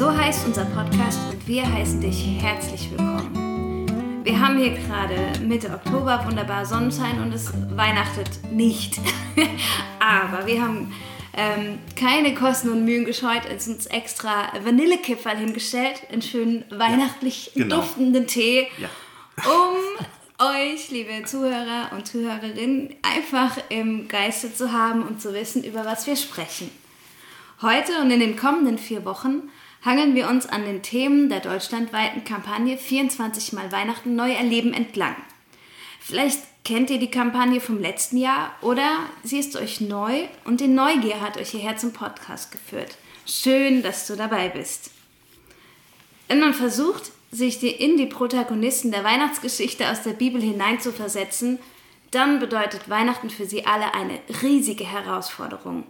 So heißt unser Podcast und wir heißen dich herzlich willkommen. Wir haben hier gerade Mitte Oktober, wunderbar Sonnenschein und es weihnachtet nicht. Aber wir haben ähm, keine Kosten und Mühen gescheut, es uns extra Vanillekipferl hingestellt, einen schönen weihnachtlich genau. duftenden Tee, Ja. um euch, liebe Zuhörer und Zuhörerinnen, einfach im Geiste zu haben und zu wissen, über was wir sprechen. Heute und in den kommenden vier Wochen hangeln wir uns an den Themen der deutschlandweiten Kampagne 24 Mal Weihnachten neu erleben entlang. Vielleicht kennt ihr die Kampagne vom letzten Jahr oder sie ist euch neu und die Neugier hat euch hierher zum Podcast geführt. Schön, dass du dabei bist. Wenn man versucht, sich in die Protagonisten der Weihnachtsgeschichte aus der Bibel hineinzuversetzen, dann bedeutet Weihnachten für sie alle eine riesige Herausforderung.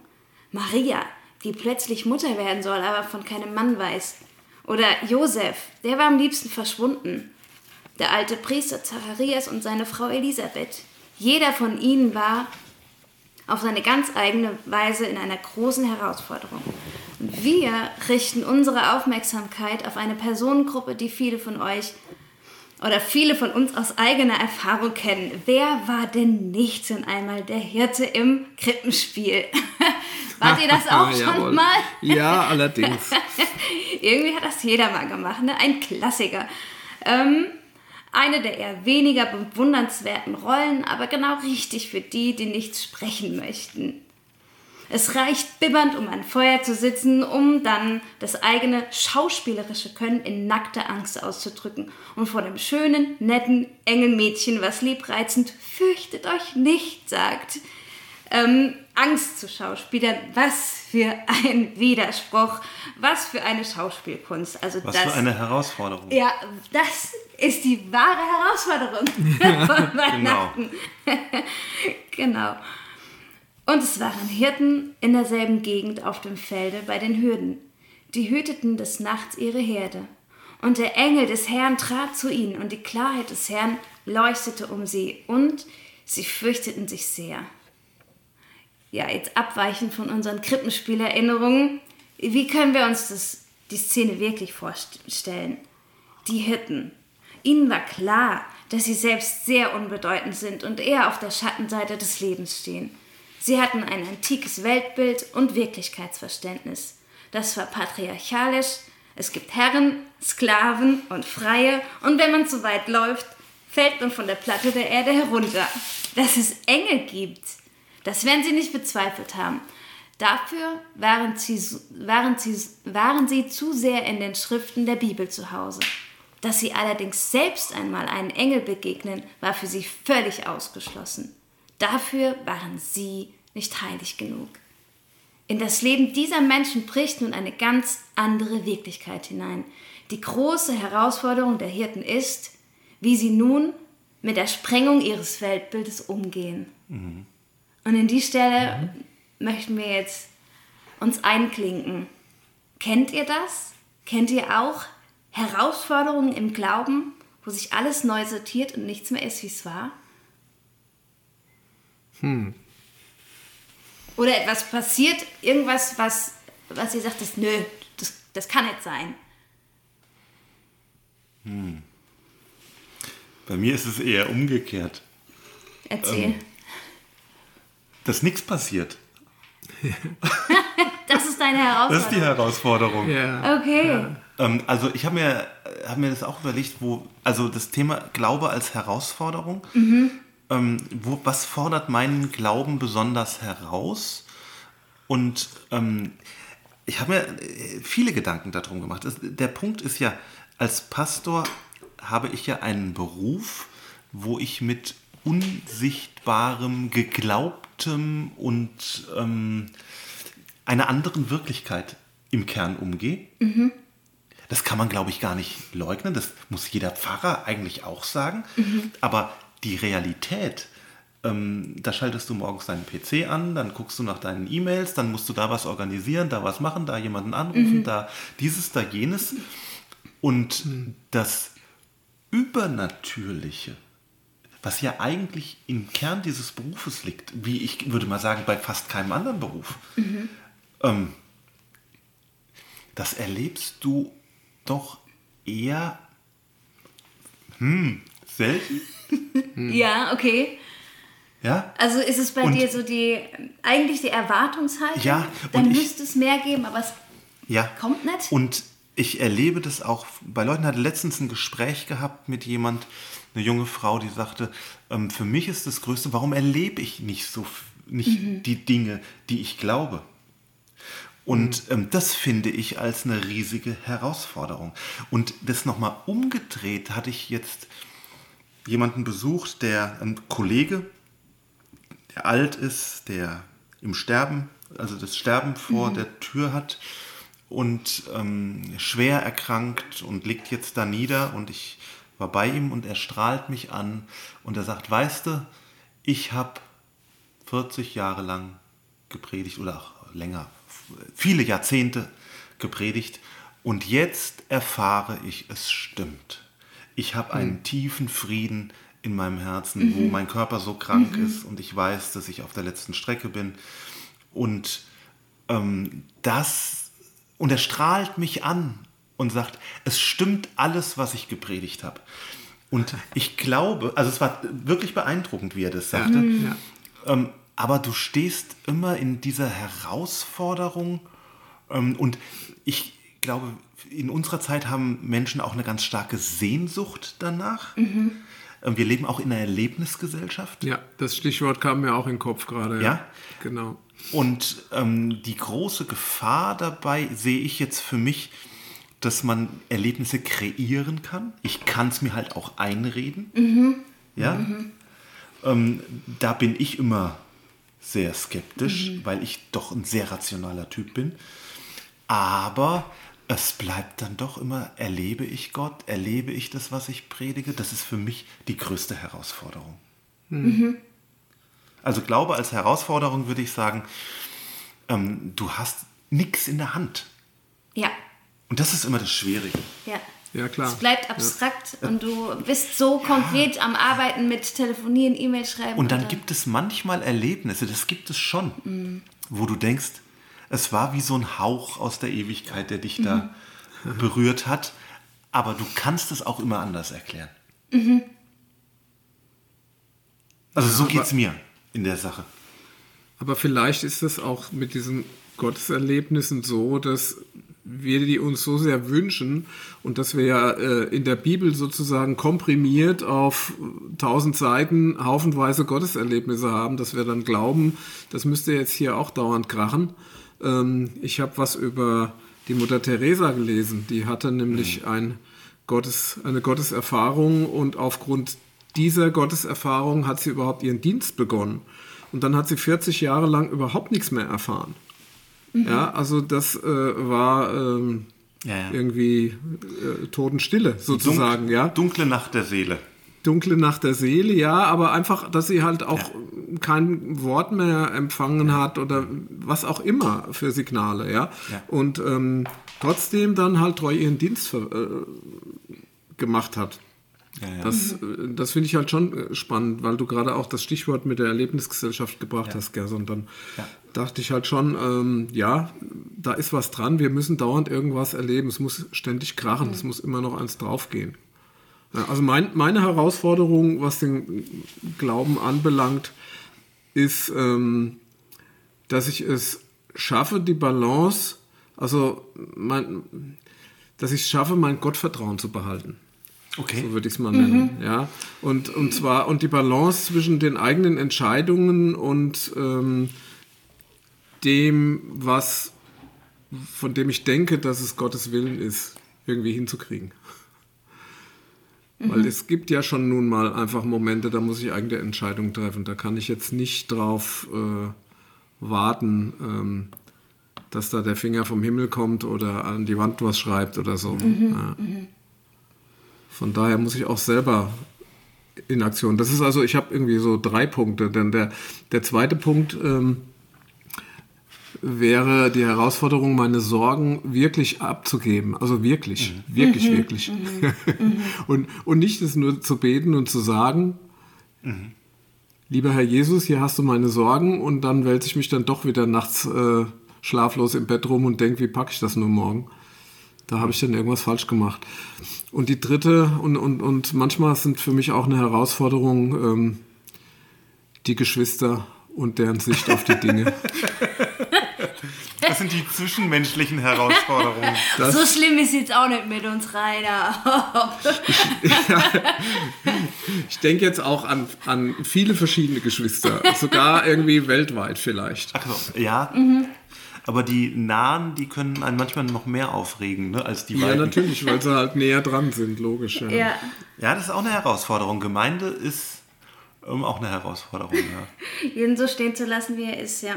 Maria, die plötzlich Mutter werden soll, aber von keinem Mann weiß. Oder Josef, der war am liebsten verschwunden. Der alte Priester Zacharias und seine Frau Elisabeth. Jeder von ihnen war auf seine ganz eigene Weise in einer großen Herausforderung. Und wir richten unsere Aufmerksamkeit auf eine Personengruppe, die viele von euch oder viele von uns aus eigener Erfahrung kennen. Wer war denn nicht schon einmal der Hirte im Krippenspiel? Wart ihr das auch schon Jawohl. mal? Ja, allerdings. Irgendwie hat das jeder mal gemacht, ne? Ein Klassiker. Ähm, eine der eher weniger bewundernswerten Rollen, aber genau richtig für die, die nichts sprechen möchten. Es reicht bibbernd, um ein Feuer zu sitzen, um dann das eigene schauspielerische Können in nackter Angst auszudrücken und vor dem schönen, netten, engen Mädchen, was liebreizend fürchtet euch nicht sagt, ähm, Angst zu schauspielern. Was für ein Widerspruch, was für eine Schauspielkunst. Also Was das, für eine Herausforderung. ja, das ist die wahre Herausforderung von Weihnachten. genau. Und es waren Hirten in derselben Gegend auf dem Felde bei den Hürden. Die hüteten des Nachts ihre Herde. Und der Engel des Herrn trat zu ihnen, und die Klarheit des Herrn leuchtete um sie, und sie fürchteten sich sehr. Ja, jetzt abweichend von unseren Krippenspielerinnerungen, wie können wir uns das, die Szene wirklich vorstellen? Die Hirten. Ihnen war klar, dass sie selbst sehr unbedeutend sind und eher auf der Schattenseite des Lebens stehen. Sie hatten ein antikes Weltbild und Wirklichkeitsverständnis. Das war patriarchalisch. Es gibt Herren, Sklaven und Freie. Und wenn man zu weit läuft, fällt man von der Platte der Erde herunter. Dass es Engel gibt, das werden sie nicht bezweifelt haben. Dafür waren sie, waren, sie, waren sie zu sehr in den Schriften der Bibel zu Hause. Dass sie allerdings selbst einmal einen Engel begegnen, war für sie völlig ausgeschlossen. Dafür waren sie nicht heilig genug. In das Leben dieser Menschen bricht nun eine ganz andere Wirklichkeit hinein. Die große Herausforderung der Hirten ist, wie sie nun mit der Sprengung ihres Weltbildes umgehen. Und in die Stelle möchten wir jetzt uns einklinken. Kennt ihr das? Kennt ihr auch Herausforderungen im Glauben, wo sich alles neu sortiert und nichts mehr ist, wie es war? Oder etwas passiert, irgendwas, was, was ihr sagt, das, nö, das, das kann nicht sein. Bei mir ist es eher umgekehrt, Erzähl. Ähm. dass nichts passiert. das ist deine Herausforderung. Das ist die Herausforderung. Ja. Okay. Ähm, also ich habe mir, hab mir das auch überlegt, wo, also das Thema Glaube als Herausforderung, ähm, wo, was fordert meinen Glauben besonders heraus? Und ähm, ich habe mir äh, viele Gedanken darum gemacht. Der Punkt ist ja, als Pastor habe ich ja einen Beruf, wo ich mit unsichtbarem, geglaubtem und ähm, einer anderen Wirklichkeit im Kern umgehe. Das kann man, glaube ich, gar nicht leugnen. Das muss jeder Pfarrer eigentlich auch sagen. Aber die Realität, ähm, da schaltest du morgens deinen PC an, dann guckst du nach deinen E-Mails, dann musst du da was organisieren, da was machen, da jemanden anrufen, da dieses, da jenes. Und das Übernatürliche, was ja eigentlich im Kern dieses Berufes liegt, wie ich würde mal sagen, bei fast keinem anderen Beruf, ähm, das erlebst du doch eher hm, selten. Ja, okay. Ja? Also ist es bei Und- dir so die, eigentlich die Erwartungshaltung? Ja, Dann müsste es mehr geben, aber es Ja. kommt nicht. Und ich erlebe das auch bei Leuten. Ich hatte letztens ein Gespräch gehabt mit jemand, eine junge Frau, die sagte, ähm, für mich ist das Größte, warum erlebe ich nicht so nicht die Dinge, die ich glaube? Und ähm, das finde ich als eine riesige Herausforderung. Und das nochmal umgedreht hatte ich jetzt jemanden besucht, der ein Kollege, der alt ist, der im Sterben, also das Sterben vor der Tür hat und ähm, schwer erkrankt und liegt jetzt da nieder und ich war bei ihm und er strahlt mich an und er sagt, weißt du, ich habe 40 Jahre lang gepredigt oder auch länger, viele Jahrzehnte gepredigt und jetzt erfahre ich, es stimmt. Ich habe einen tiefen Frieden in meinem Herzen, wo mein Körper so krank ist und ich weiß, dass ich auf der letzten Strecke bin. Und ähm, das, und er strahlt mich an und sagt, es stimmt alles, was ich gepredigt habe. Und ich glaube, also es war wirklich beeindruckend, wie er das sagte. Ja. Ähm, aber du stehst immer in dieser Herausforderung ähm, und ich glaube, in unserer Zeit haben Menschen auch eine ganz starke Sehnsucht danach. Ähm, wir leben auch in einer Erlebnisgesellschaft. ja, das Stichwort kam mir auch in den Kopf gerade. Ja? Genau. Und ähm, die große Gefahr dabei sehe ich jetzt für mich, dass man Erlebnisse kreieren kann. Ich kann es mir halt auch einreden. Ja? Ähm, da bin ich immer sehr skeptisch, weil ich doch ein sehr rationaler Typ bin. Aber es bleibt dann doch immer, erlebe ich Gott, erlebe ich das, was ich predige. Das ist für mich die größte Herausforderung. Also Glaube als Herausforderung würde ich sagen, ähm, du hast nichts in der Hand. Ja, Und das ist immer das Schwierige. ja. Ja, klar. Es bleibt abstrakt und du bist so konkret am Arbeiten mit Telefonieren, E-Mail schreiben. Und dann oder- gibt es manchmal Erlebnisse, das gibt es schon, wo du denkst, es war wie so ein Hauch aus der Ewigkeit, der dich da berührt hat, aber du kannst es auch immer anders erklären. Also so geht es mir in der Sache. Aber vielleicht ist es auch mit diesen Gotteserlebnissen so, dass wir die uns so sehr wünschen und dass wir ja äh, in der Bibel sozusagen komprimiert auf tausend Seiten haufenweise Gotteserlebnisse haben, dass wir dann glauben, das müsste jetzt hier auch dauernd krachen. Ähm, ich habe was über die Mutter Teresa gelesen. Die hatte nämlich ein Gottes, eine Gotteserfahrung und aufgrund dieser Gotteserfahrung hat sie überhaupt ihren Dienst begonnen. Und dann hat sie 40 Jahre lang überhaupt nichts mehr erfahren. Ja, also das äh, war ähm, Ja, ja. irgendwie äh, Totenstille sozusagen, Dunk- ja. Dunkle Nacht der Seele. Dunkle Nacht der Seele, ja, aber einfach, dass sie halt auch kein Wort mehr empfangen hat oder was auch immer für Signale, ja. Ja. Und ähm, trotzdem dann halt treu ihren Dienst ver- äh, gemacht hat. Ja, ja. Das, äh, das finde ich halt schon äh, spannend, weil du gerade auch das Stichwort mit der Erlebnisgesellschaft gebracht hast, Gers. Und dann Ja. dachte ich halt schon, ähm, ja, da ist was dran. Wir müssen dauernd irgendwas erleben. Es muss ständig krachen. Es muss immer noch eins draufgehen. Also mein, meine Herausforderung, was den Glauben anbelangt, ist, ähm, dass ich es schaffe, die Balance, also mein, dass ich es schaffe, mein Gottvertrauen zu behalten. Okay. So würde ich es mal nennen. Ja? Und, und zwar und die Balance zwischen den eigenen Entscheidungen und ähm, dem, was von dem ich denke, dass es Gottes Willen ist, irgendwie hinzukriegen. Weil es gibt ja schon nun mal einfach Momente, da muss ich eigene Entscheidungen treffen. Da kann ich jetzt nicht drauf äh, warten, ähm, dass da der Finger vom Himmel kommt oder an die Wand was schreibt oder so. Ja. Von daher muss ich auch selber in Aktion. Das ist also, ich habe irgendwie so drei Punkte. Denn der, der zweite Punkt ähm, wäre die Herausforderung, meine Sorgen wirklich abzugeben. Also wirklich, wirklich, wirklich. und, und nicht es nur zu beten und zu sagen, lieber Herr Jesus, hier hast du meine Sorgen und dann wälze ich mich dann doch wieder nachts äh, schlaflos im Bett rum und denke, wie packe ich das nur morgen. Da habe ich dann irgendwas falsch gemacht. Und die dritte, und, und, und manchmal sind für mich auch eine Herausforderung ähm, die Geschwister und deren Sicht auf die Dinge. Das sind die zwischenmenschlichen Herausforderungen. Das so schlimm ist jetzt auch nicht mit uns, Rainer. ich denke jetzt auch an, an viele verschiedene Geschwister, sogar irgendwie weltweit vielleicht. Ach so, ja. Mhm. Aber die nahen, die können einen manchmal noch mehr aufregen, ne, als die Ja, weiten. natürlich, weil sie halt näher dran sind, logisch. Ja. ja. ja, das ist auch eine Herausforderung. Gemeinde ist ähm, auch eine Herausforderung, ja. Jeden so stehen zu lassen, wie er ist, ja.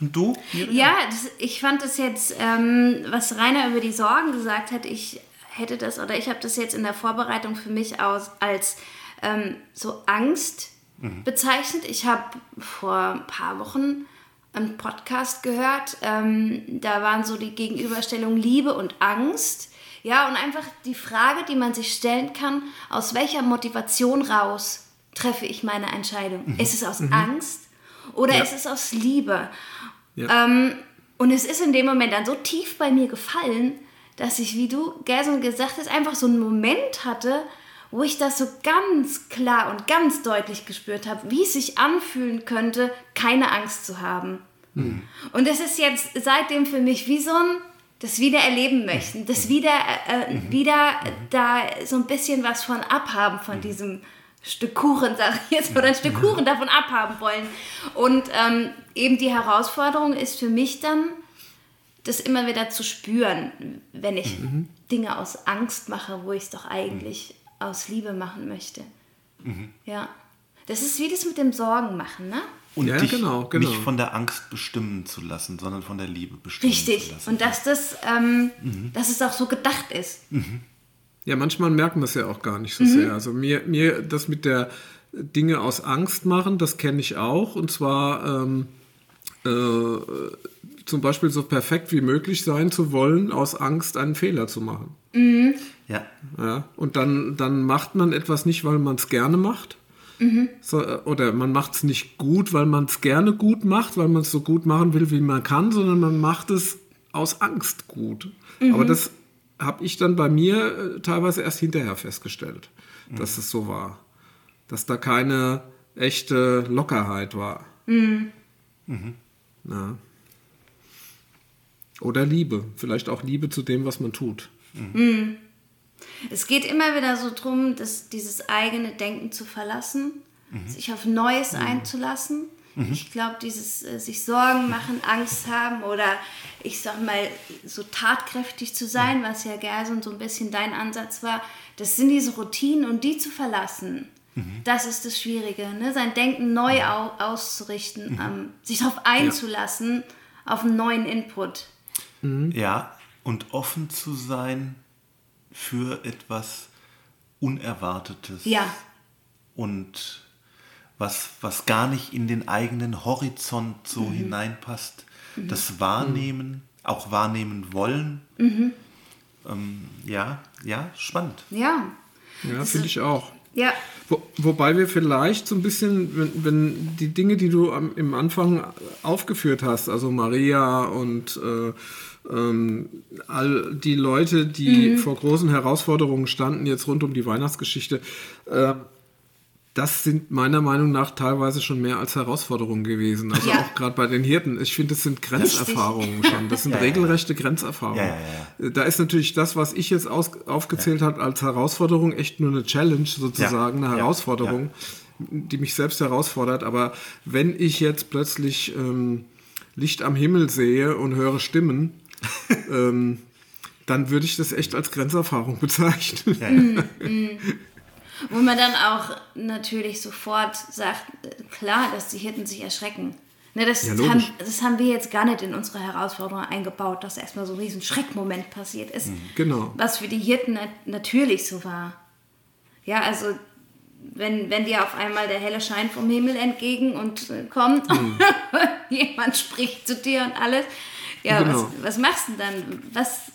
Und du? Miriam? Ja, das, ich fand das jetzt, ähm, was Rainer über die Sorgen gesagt hat, ich hätte das, oder ich habe das jetzt in der Vorbereitung für mich aus, als ähm, so Angst mhm. bezeichnet. Ich habe vor ein paar Wochen einen Podcast gehört, ähm, da waren so die Gegenüberstellung Liebe und Angst. Ja, und einfach die Frage, die man sich stellen kann, aus welcher Motivation raus treffe ich meine Entscheidung? Mhm. Ist es aus mhm. Angst oder ja. ist es aus Liebe? Ja. Ähm, und es ist in dem Moment dann so tief bei mir gefallen, dass ich, wie du, Gerson, gesagt hast, einfach so einen Moment hatte, wo ich das so ganz klar und ganz deutlich gespürt habe, wie es sich anfühlen könnte, keine Angst zu haben. Mhm. Und es ist jetzt seitdem für mich wie so ein das wieder erleben möchten, das wieder, äh, mhm. wieder da so ein bisschen was von abhaben, von diesem Stück Kuchen, sag ich jetzt, oder ein Stück Kuchen davon abhaben wollen. Und ähm, eben die Herausforderung ist für mich dann, das immer wieder zu spüren, wenn ich mhm. Dinge aus Angst mache, wo ich es doch eigentlich mhm. aus Liebe machen möchte. Mhm. Ja. Das ist wie das mit dem Sorgen machen, ne? Und ja, dich genau, genau. nicht von der Angst bestimmen zu lassen, sondern von der Liebe bestimmen Richtig. zu lassen. Und dass das, ähm, mhm. dass es auch so gedacht ist. Mhm. Ja, manchmal merken wir es ja auch gar nicht so mhm. sehr. Also mir, mir das mit der Dinge aus Angst machen, das kenne ich auch. Und zwar ähm, äh, zum Beispiel so perfekt wie möglich sein zu wollen, aus Angst einen Fehler zu machen. Mhm. Ja. ja. Und dann, dann macht man etwas nicht, weil man es gerne macht, Mhm. So, oder man macht es nicht gut, weil man es gerne gut macht, weil man es so gut machen will, wie man kann, sondern man macht es aus Angst gut. Mhm. Aber das habe ich dann bei mir äh, teilweise erst hinterher festgestellt, mhm. dass es so war. Dass da keine echte Lockerheit war. Mhm. Ja. Oder Liebe. Vielleicht auch Liebe zu dem, was man tut. Mhm. Es geht immer wieder so darum, dass dieses eigene Denken zu verlassen, mhm. sich auf Neues mhm. einzulassen. Mhm. Ich glaube, dieses äh, sich Sorgen machen, Angst haben oder ich sag mal so tatkräftig zu sein, was ja Gerson so ein bisschen dein Ansatz war, das sind diese Routinen und die zu verlassen. Mhm. Das ist das Schwierige, ne? sein Denken neu mhm. au auszurichten, ähm, sich darauf einzulassen, ja. auf einen neuen Input. Ja, und offen zu sein für etwas Unerwartetes. Ja. Und was, was gar nicht in den eigenen Horizont so mhm. hineinpasst. Mhm. Das Wahrnehmen, mhm. auch wahrnehmen wollen. Mhm. Ähm, ja, ja, spannend. Ja. Ja, finde ich auch. Ja. Wo, wobei wir vielleicht so ein bisschen, wenn, wenn die Dinge, die du am, im Anfang aufgeführt hast, also Maria und äh, ähm, all die Leute, die mhm. vor großen Herausforderungen standen, jetzt rund um die Weihnachtsgeschichte, äh, das sind meiner Meinung nach teilweise schon mehr als Herausforderungen gewesen. Also ja. auch gerade bei den Hirten. Ich finde, das sind Grenzerfahrungen Richtig. schon. Das sind ja, regelrechte Grenzerfahrungen. Ja, da ist natürlich das, was ich jetzt aufgezählt habe als Herausforderung, echt nur eine Challenge sozusagen, eine Herausforderung, die mich selbst herausfordert. Aber wenn ich jetzt plötzlich ähm, Licht am Himmel sehe und höre Stimmen, ähm, dann würde ich das echt als Grenzerfahrung bezeichnen. Ja, ja. Wo man dann auch natürlich sofort sagt, klar, dass die Hirten sich erschrecken. Ne, das, ja, haben, das haben wir jetzt gar nicht in unsere Herausforderung eingebaut, dass erstmal so ein riesen Schreckmoment passiert ist. Mhm. Genau. Was für die Hirten natürlich so war. Ja, also wenn, wenn dir auf einmal der helle Schein vom Himmel entgegen und äh, kommt mhm. jemand spricht zu dir und alles, ja, genau. was, was machst du dann? Was,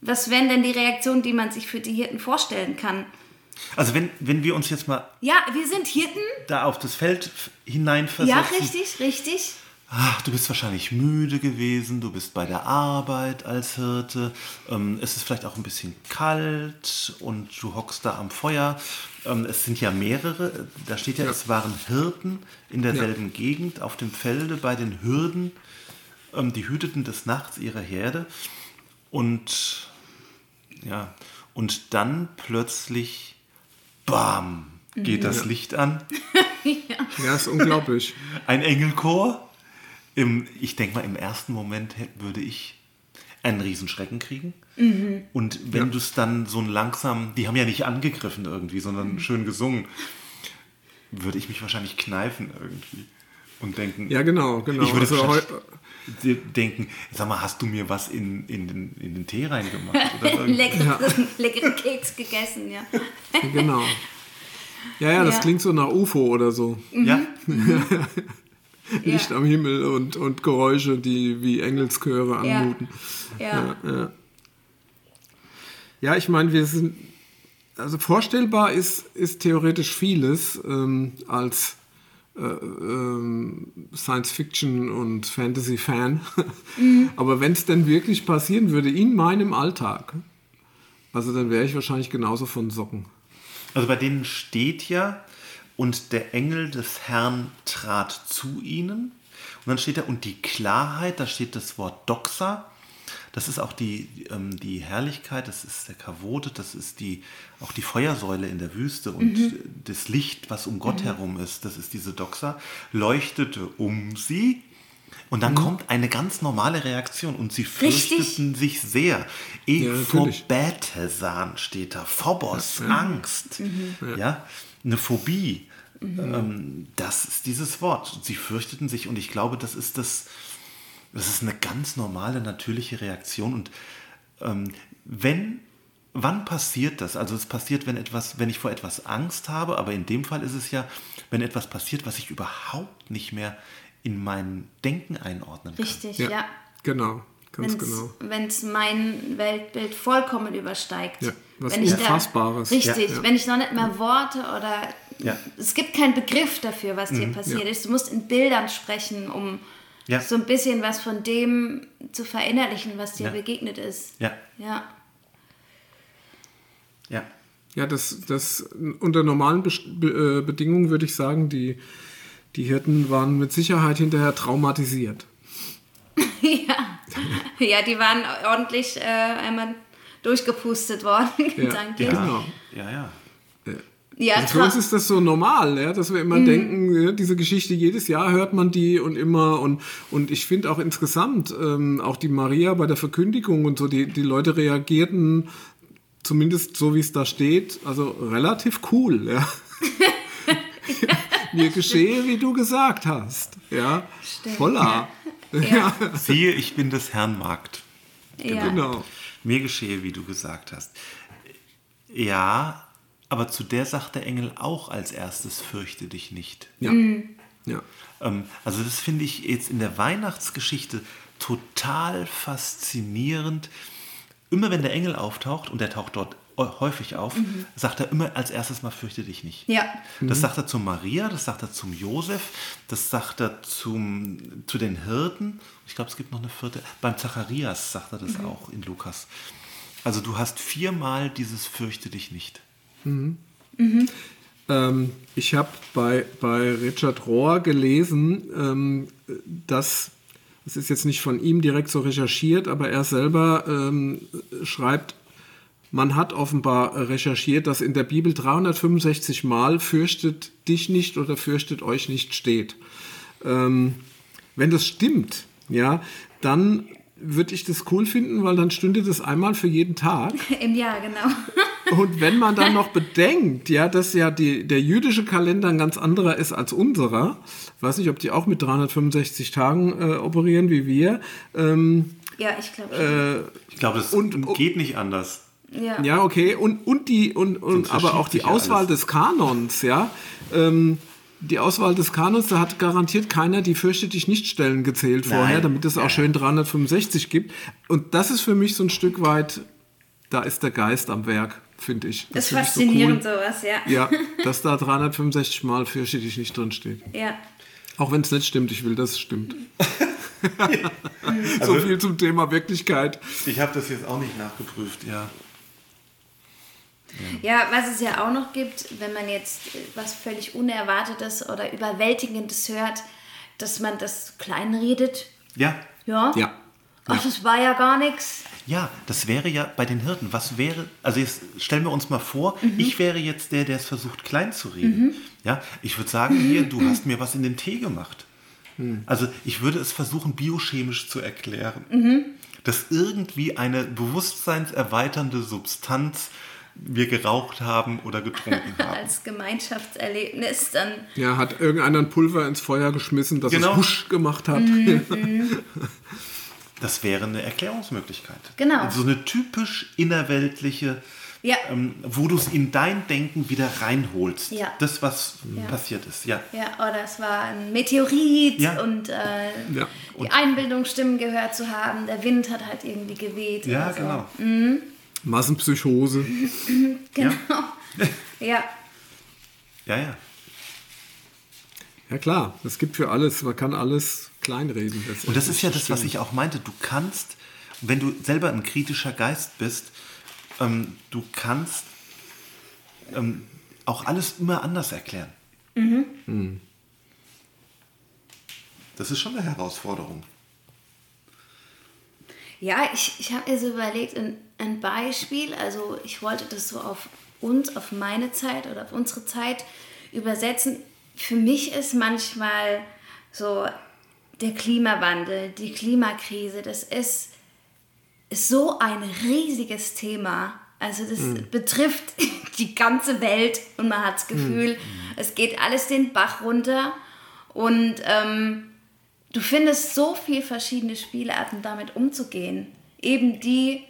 was wären denn die Reaktionen, die man sich für die Hirten vorstellen kann? Also wenn, wenn wir uns jetzt mal... Ja, wir sind Hirten. Da auf das Feld hineinversetzen. Ja, richtig, richtig. ach, du bist wahrscheinlich müde gewesen, du bist bei der Arbeit als Hirte, ähm, es ist vielleicht auch ein bisschen kalt und du hockst da am Feuer. Ähm, es sind ja mehrere, da steht ja, ja. es waren Hirten in derselben ja. Gegend auf dem Felde bei den Hürden, ähm, die hüteten des Nachts ihre Herde und ja, und dann plötzlich, bam, geht das Licht an. ja. ja, ist unglaublich. Ein Engelchor im, ich denke mal, im ersten Moment würde ich einen Riesenschrecken kriegen. Mhm. Und wenn ja. du es dann so langsam, die haben ja nicht angegriffen irgendwie, sondern mhm. schön gesungen, würde ich mich wahrscheinlich kneifen irgendwie und denken. Ja, genau, genau. Ich würde also, denken, sag mal, hast du mir was in, in, den, in den Tee reingemacht? Lecker, ja. Leckeren Keks gegessen, ja. genau. Ja, ja, das ja. klingt so nach UFO oder so. Ja. Mhm. Licht ja. am Himmel und, und Geräusche, die wie Engelschöre anmuten. Ja. ja, ja. ja ich meine, wir sind, also vorstellbar ist, ist theoretisch vieles ähm, als Science-Fiction und Fantasy-Fan. Mhm. Aber wenn es denn wirklich passieren würde in meinem Alltag, also dann wäre ich wahrscheinlich genauso von Socken. Also bei denen steht ja, und der Engel des Herrn trat zu ihnen. Und dann steht da, und die Klarheit, da steht das Wort Doxa. Das ist auch die, ähm, die Herrlichkeit, das ist der Kavote, das ist die, auch die Feuersäule in der Wüste und mhm. das Licht, was um Gott mhm. herum ist, das ist diese Doxa, leuchtete um sie. Und dann mhm. kommt eine ganz normale Reaktion und sie fürchteten Richtig. sich sehr. E ja, Phobätesan steht da, Phobos, ja. Angst, mhm. ja, eine Phobie. Mhm. Ähm, das ist dieses Wort. Sie fürchteten sich und ich glaube, das ist das, das ist eine ganz normale, natürliche Reaktion. Und ähm, wenn, wann passiert das? Also es passiert, wenn etwas, wenn ich vor etwas Angst habe, aber in dem Fall ist es ja, wenn etwas passiert, was ich überhaupt nicht mehr in mein Denken einordnen kann. Richtig, ja. ja. Genau. Ganz wenn's, genau. Wenn es mein Weltbild vollkommen übersteigt. Ja, was wenn Unfassbares. Da, richtig, ja. wenn ich noch nicht mehr Worte oder ja. Es gibt keinen Begriff dafür, was dir mhm, passiert ja. ist. Du musst in Bildern sprechen, um ja. so ein bisschen was von dem zu verinnerlichen, was dir begegnet ist. Ja. Ja. Ja. Ja, das, das unter normalen Be Be äh, Bedingungen würde ich sagen, die, die Hirten waren mit Sicherheit hinterher traumatisiert. ja. ja, die waren ordentlich äh, einmal durchgepustet worden. Ja, ja, genau. ja, ja. Ja, also für uns ist das so normal, ja, dass wir immer mhm. denken, ja, diese Geschichte, jedes Jahr hört man die und immer. Und, und ich finde auch interessant, ähm, auch die Maria bei der Verkündigung und so, die, die Leute reagierten, zumindest so wie es da steht, also relativ cool. Ja. Mir geschehe, wie du gesagt hast. Ja, Stimmt. voller. Ja. Ja. Siehe, ich bin des Herrn Magd. Genau. genau. Mir geschehe, wie du gesagt hast. Ja, aber zu der sagt der Engel auch als erstes, fürchte dich nicht. Ja. Mhm. ja. Ähm, also das finde ich jetzt in der Weihnachtsgeschichte total faszinierend. Immer wenn der Engel auftaucht, und der taucht dort häufig auf, mhm. sagt er immer als erstes mal, fürchte dich nicht. Ja. Das mhm. sagt er zu Maria, das sagt er zum Josef, das sagt er zum, zu den Hirten. Ich glaube, es gibt noch eine vierte. Beim Zacharias sagt er das mhm. auch in Lukas. Also du hast viermal dieses fürchte dich nicht. Mhm. Mhm. Ähm, ich habe bei, bei Richard Rohr gelesen, ähm, dass, das ist jetzt nicht von ihm direkt so recherchiert, aber er selber ähm, schreibt, man hat offenbar recherchiert, dass in der Bibel 365 Mal fürchtet dich nicht oder fürchtet euch nicht steht. Ähm, wenn das stimmt, ja, dann würde ich das cool finden, weil dann stünde das einmal für jeden Tag. Im Jahr, genau. Und wenn man dann noch bedenkt, ja, dass ja die, der jüdische Kalender ein ganz anderer ist als unserer, weiß nicht, ob die auch mit 365 Tagen äh, operieren wie wir. Ähm, ja, ich glaube äh, Ich glaube, das und, geht nicht anders. Ja. ja, okay. Und, und die, und, und aber auch die Auswahl alles. des Kanons, ja. Ähm, die Auswahl des Kanons, da hat garantiert keiner die Fürchte dich nicht Stellen gezählt Nein. vorher, damit es auch schön 365 gibt. Und das ist für mich so ein Stück weit, da ist der Geist am Werk. finde ich. Das, find ist ich so faszinierend, cool. sowas, ja. Ja, dass da 365 Mal fürchte dich nicht drin steht. Ja. Auch wenn es nicht stimmt, ich will, dass es stimmt. Also- so viel zum Thema Wirklichkeit. Ich habe das jetzt auch nicht nachgeprüft, ja. Ja, was es ja auch noch gibt, wenn man jetzt was völlig Unerwartetes oder Überwältigendes hört, dass man das kleinredet. Ja, Ja. Ja. Ach, das war ja gar nichts. Ja, das wäre ja bei den Hirten. Was wäre, also jetzt stellen wir uns mal vor, ich wäre jetzt der, der es versucht klein zu reden. Ja, ich würde sagen, hier, du hast mir was in den Tee gemacht. Also ich würde es versuchen, biochemisch zu erklären. Dass irgendwie eine bewusstseinserweiternde Substanz wir geraucht haben oder getrunken haben. Als Gemeinschaftserlebnis dann. Ja, hat irgendeiner ein Pulver ins Feuer geschmissen, dass Genau. es husch gemacht hat. Das wäre eine Erklärungsmöglichkeit. Genau. So eine typisch innerweltliche, Ja. ähm, wo du es in dein Denken wieder reinholst. Ja. Das, was Ja. passiert ist. Ja. Ja, oder es war ein Meteorit Ja. und äh, Ja. die Einbildungsstimmen gehört zu haben. Der Wind hat halt irgendwie geweht. Ja, so. genau. Massenpsychose. Genau. Ja. Ja, ja. Ja klar, es gibt für alles, man kann alles kleinreden. Und das ist ja das, was ich auch meinte. Du kannst, wenn du selber ein kritischer Geist bist, ähm, du kannst ähm, auch alles immer anders erklären. Mhm. Das ist schon eine Herausforderung. Ja, ich, ich habe mir so überlegt, ein, ein Beispiel, also ich wollte das so auf uns, auf meine Zeit oder auf unsere Zeit übersetzen. Für mich ist manchmal so der Klimawandel, die Klimakrise, das ist, ist so ein riesiges Thema. Also das betrifft die ganze Welt und man hat das Gefühl, es geht alles den Bach runter und ähm, du findest so viele verschiedene Spielarten, damit umzugehen. Eben die,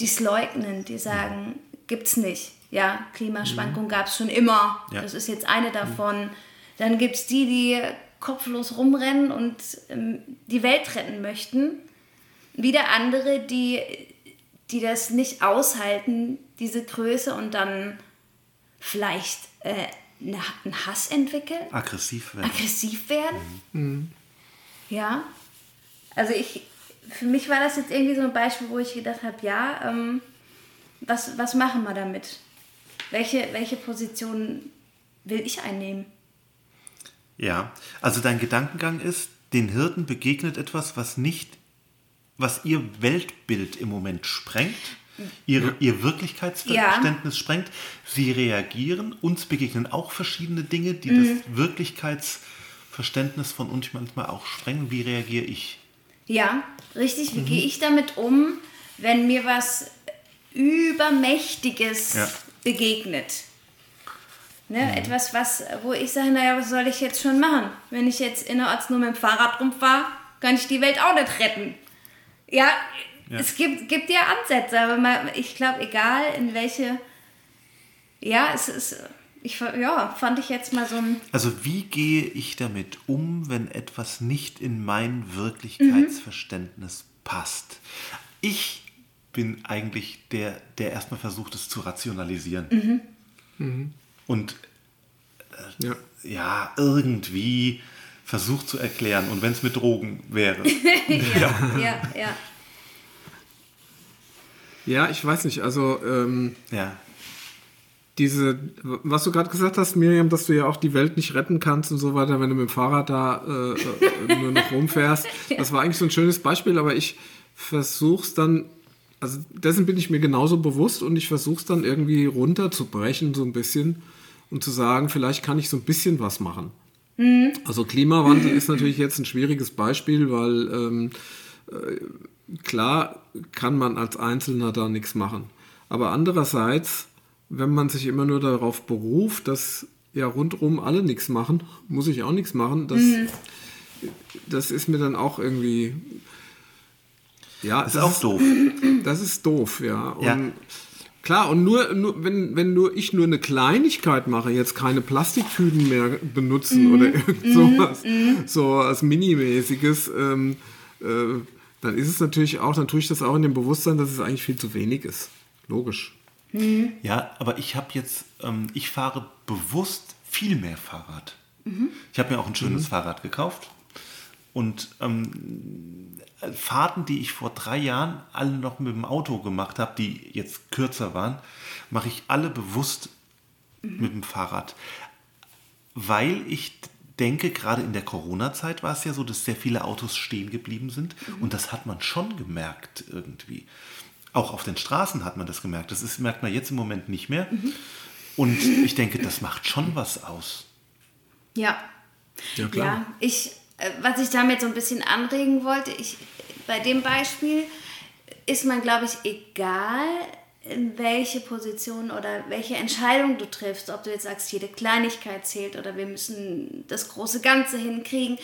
die es leugnen, die sagen, gibt's nicht. Ja, Klimaschwankungen gab es schon immer. Ja. Das ist jetzt eine davon. Dann gibt es die, die kopflos rumrennen und ähm, die Welt retten möchten. Wieder andere, die, die das nicht aushalten, diese Größe und dann vielleicht äh, eine- einen Hass entwickeln Aggressiv werden. aggressiv werden. Ja. Also ich, für mich war das jetzt irgendwie so ein Beispiel, wo ich gedacht habe, ja, ähm, was, was machen wir damit? Welche, welche Position will ich einnehmen? Ja, also dein Gedankengang ist, den Hirten begegnet etwas, was nicht, was ihr Weltbild im Moment sprengt, ihre, ihr Wirklichkeitsverständnis sprengt. Sie reagieren, uns begegnen auch verschiedene Dinge, die das Wirklichkeitsverständnis von uns manchmal auch sprengen. Wie reagiere ich? Ja, richtig. Wie gehe ich damit um, wenn mir was Übermächtiges Ja. begegnet? Ne, Etwas, was, wo ich sage, naja, was soll ich jetzt schon machen? Wenn ich jetzt innerorts nur mit dem Fahrrad rumfahre, kann ich die Welt auch nicht retten. Ja, Ja. es gibt, gibt ja Ansätze, aber mal, ich glaube, egal in welche, ja, es ist, ich, ja, fand ich jetzt mal so ein, Also wie gehe ich damit um, wenn etwas nicht in mein Wirklichkeitsverständnis passt? Ich bin eigentlich der, der erstmal versucht, es zu rationalisieren. Und Ja. ja, irgendwie versucht zu erklären. Und wenn es mit Drogen wäre. ja, ja, ja. ja, ich weiß nicht, also ähm, ja. Diese, was du gerade gesagt hast, Miriam, dass du ja auch die Welt nicht retten kannst und so weiter, wenn du mit dem Fahrrad da äh, äh, nur noch rumfährst. Das war eigentlich so ein schönes Beispiel, aber ich versuch's dann, also dessen bin ich mir genauso bewusst und ich versuch's dann irgendwie runterzubrechen, so ein bisschen und zu sagen, vielleicht kann ich so ein bisschen was machen. Also Klimawandel ist natürlich jetzt ein schwieriges Beispiel, weil ähm, äh, klar kann man als Einzelner da nichts machen. Aber andererseits, wenn man sich immer nur darauf beruft, dass ja rundherum alle nichts machen, muss ich auch nichts machen, das, das ist mir dann auch irgendwie... Ja, Das es ist auch doof. das ist doof, ja. Und Ja. Klar, und nur, nur wenn, wenn nur ich nur eine Kleinigkeit mache, jetzt keine Plastiktüten mehr benutzen oder irgend sowas, so als Minimäßiges, ähm, äh, dann ist es natürlich auch, dann tue ich das auch in dem Bewusstsein, dass es eigentlich viel zu wenig ist. Logisch. Mhm. Ja, aber ich habe jetzt, ähm, ich fahre bewusst viel mehr Fahrrad. Mhm. Ich habe mir auch ein schönes mhm. Fahrrad gekauft. Und ähm, Fahrten, die ich vor drei Jahren alle noch mit dem Auto gemacht habe, die jetzt kürzer waren, mache ich alle bewusst mhm. mit dem Fahrrad. Weil ich denke, gerade in der Corona-Zeit war es ja so, dass sehr viele Autos stehen geblieben sind. Mhm. Und das hat man schon gemerkt irgendwie. Auch auf den Straßen hat man das gemerkt. Das ist, merkt man jetzt im Moment nicht mehr. Mhm. Und ich denke, das macht schon was aus. Ja. Ja, klar. Ja, ich, äh, was ich damit so ein bisschen anregen wollte, ich, bei dem Beispiel ist man, glaube ich, egal, in welche Position oder welche Entscheidung du triffst, ob du jetzt sagst, jede Kleinigkeit zählt oder wir müssen das große Ganze hinkriegen,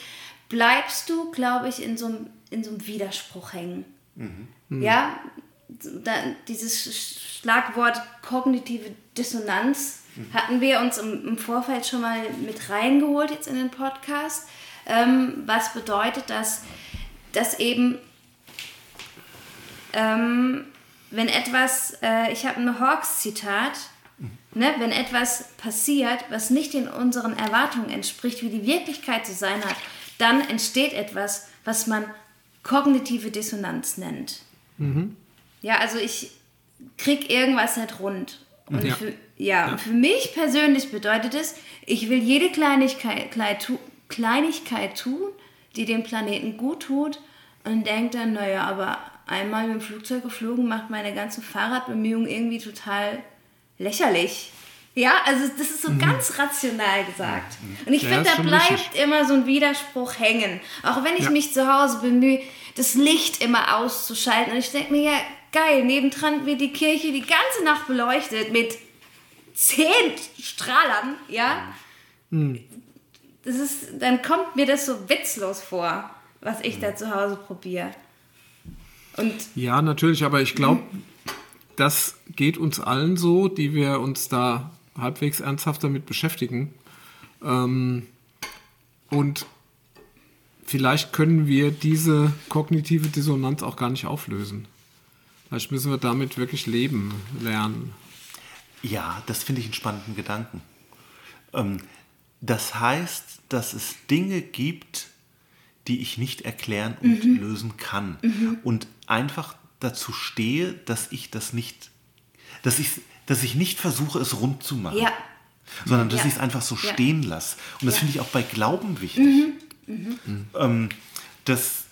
bleibst du, glaube ich, in so einem, in so einem Widerspruch hängen. Mhm. Ja, da, dieses Schlagwort kognitive Dissonanz mhm. hatten wir uns im, im, Vorfeld schon mal mit reingeholt jetzt in den Podcast. Ähm, was bedeutet das, dass eben ähm, wenn etwas, äh, ich habe ein Hawks-Zitat, ne, wenn etwas passiert, was nicht in unseren Erwartungen entspricht, wie die Wirklichkeit zu sein hat, dann entsteht etwas, was man kognitive Dissonanz nennt. Mhm. Ja, also ich krieg irgendwas nicht rund. Und ja. Für, ja, ja. für mich persönlich bedeutet es, ich will jede Kleinigkeit, Kleinigkeit tun, die dem Planeten gut tut und denke dann, naja, aber einmal mit dem Flugzeug geflogen, macht meine ganzen Fahrradbemühungen irgendwie total lächerlich. Ja, also das ist so mhm. ganz rational gesagt. Mhm. Und ich ja, finde, da bleibt richtig. immer so ein Widerspruch hängen. Auch wenn ich ja. mich zu Hause bemühe, das Licht immer auszuschalten. Und ich denke mir, ja, geil, nebendran wird die Kirche die ganze Nacht beleuchtet mit zehn Strahlern, ja. Mhm. Das ist, dann kommt mir das so witzlos vor, was ich da zu Hause probiere. Und ja, natürlich, aber ich glaube, das geht uns allen so, die wir uns da halbwegs ernsthaft damit beschäftigen. Ähm, und vielleicht können wir diese kognitive Dissonanz auch gar nicht auflösen. Vielleicht müssen wir damit wirklich leben lernen. Ja, das finde ich einen spannenden Gedanken. Ähm, das heißt, dass es Dinge gibt, die ich nicht erklären und mhm. lösen kann. Mhm. Und einfach dazu stehe, dass ich das nicht, dass ich, dass ich nicht versuche, es rund zu machen. Ja. Sondern dass ja. ich es einfach so ja. stehen lasse. Und das finde ich auch bei Glauben wichtig. Mhm. mhm. Ähm, dass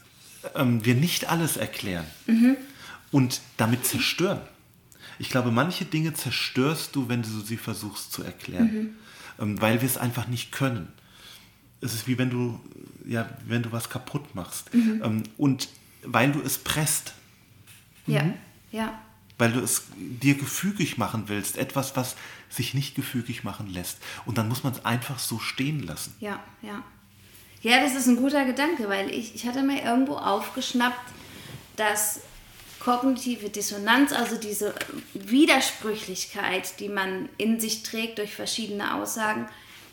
ähm, wir nicht alles erklären mhm. Und damit zerstören. Ich glaube, manche Dinge zerstörst du, wenn du sie versuchst zu erklären, mhm. ähm, weil wir es einfach nicht können. Es ist wie wenn du, ja, wenn du was kaputt machst. Mhm. Ähm, und weil du es presst. Ja, mhm. ja. Weil du es dir gefügig machen willst. Etwas, was sich nicht gefügig machen lässt. Und dann muss man es einfach so stehen lassen. Ja, ja. Ja, das ist ein guter Gedanke, weil ich, ich hatte mir irgendwo aufgeschnappt, dass kognitive Dissonanz, also diese Widersprüchlichkeit, die man in sich trägt durch verschiedene Aussagen,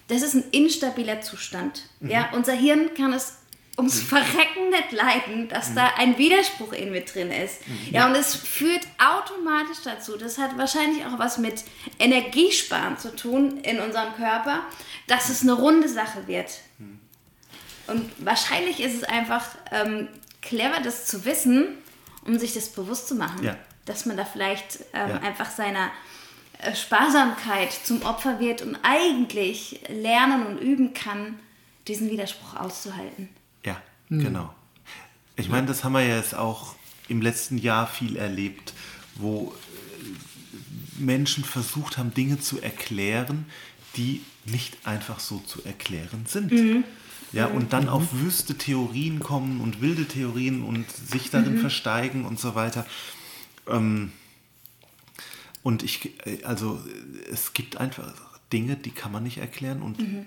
das ist ein instabiler Zustand. Mhm. Ja, unser Hirn kann es ums Verrecken nicht leiden, dass mhm. da ein Widerspruch in mit drin ist. Mhm. Ja, und es führt automatisch dazu, das hat wahrscheinlich auch was mit Energiesparen zu tun in unserem Körper, dass es eine runde Sache wird. Mhm. Und wahrscheinlich ist es einfach ähm, clever, das zu wissen, um sich das bewusst zu machen. Ja. Dass man da vielleicht ähm, ja. einfach seiner äh, Sparsamkeit zum Opfer wird und eigentlich lernen und üben kann, diesen Widerspruch auszuhalten. Ja, mhm. genau. Ich meine, das haben wir ja jetzt auch im letzten Jahr viel erlebt, wo äh, Menschen versucht haben, Dinge zu erklären, die nicht einfach so zu erklären sind. Mhm. Ja, und dann mhm. auf wüste Theorien kommen und wilde Theorien und sich darin mhm. versteigen und so weiter. Ähm, und ich, äh, also es gibt einfach Dinge, die kann man nicht erklären. Und, mhm.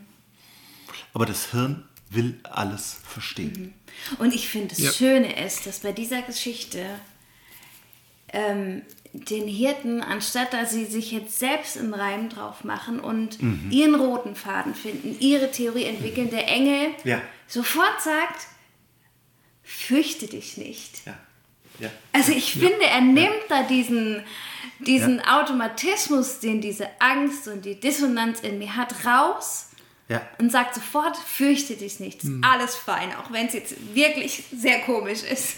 Aber das Hirn will alles verstehen. Mhm. Und ich finde, das ja. Schöne ist, dass bei dieser Geschichte ähm, den Hirten, anstatt dass sie sich jetzt selbst einen Reim drauf machen und mhm. ihren roten Faden finden, ihre Theorie entwickeln, der Engel ja. sofort sagt, fürchte dich nicht. Ja. Ja. Also ich finde, er nimmt da diesen, diesen Automatismus, den diese Angst und die Dissonanz in mir hat, raus und sagt sofort, fürchte dich nicht, ist alles fein, auch wenn es jetzt wirklich sehr komisch ist.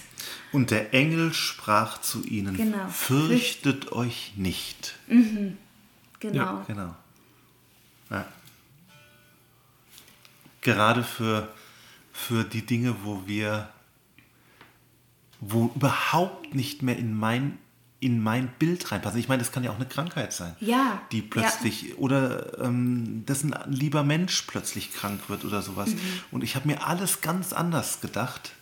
Und der Engel sprach zu ihnen, Genau. fürchtet euch nicht. Genau. Genau. Ja. Gerade für, für die Dinge, wo wir, wo überhaupt nicht mehr in mein, in mein Bild reinpassen. Ich meine, das kann ja auch eine Krankheit sein. Ja, Die plötzlich, oder ähm, dass ein lieber Mensch plötzlich krank wird oder sowas. Mhm. Und ich habe mir alles ganz anders gedacht.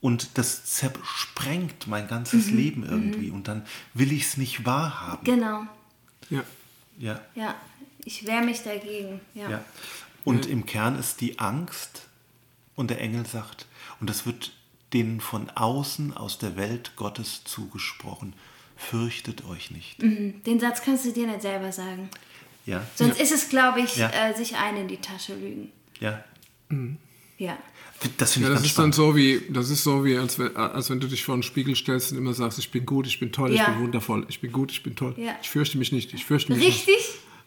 Und das zersprengt mein ganzes Mhm. Leben irgendwie. Und dann will ich es nicht wahrhaben. Genau. Ja. Ja. Ja, ich wehre mich dagegen. Ja. Ja. Und im Kern ist die Angst und der Engel sagt, und das wird denen von außen aus der Welt Gottes zugesprochen, fürchtet euch nicht. Mhm. Den Satz kannst du dir nicht selber sagen. Ja, Sonst ist es, glaube ich, Ja. äh, sich ein in die Tasche lügen. ja. Ja. Das finde Ja, ich das ganz ist dann so wie, das ist so wie, als wenn, als wenn du dich vor einen Spiegel stellst und immer sagst, ich bin gut, ich bin toll, ich Ja. bin wundervoll, ich bin gut, ich bin toll. Ja. Ich fürchte mich nicht, ich fürchte mich nicht. Richtig?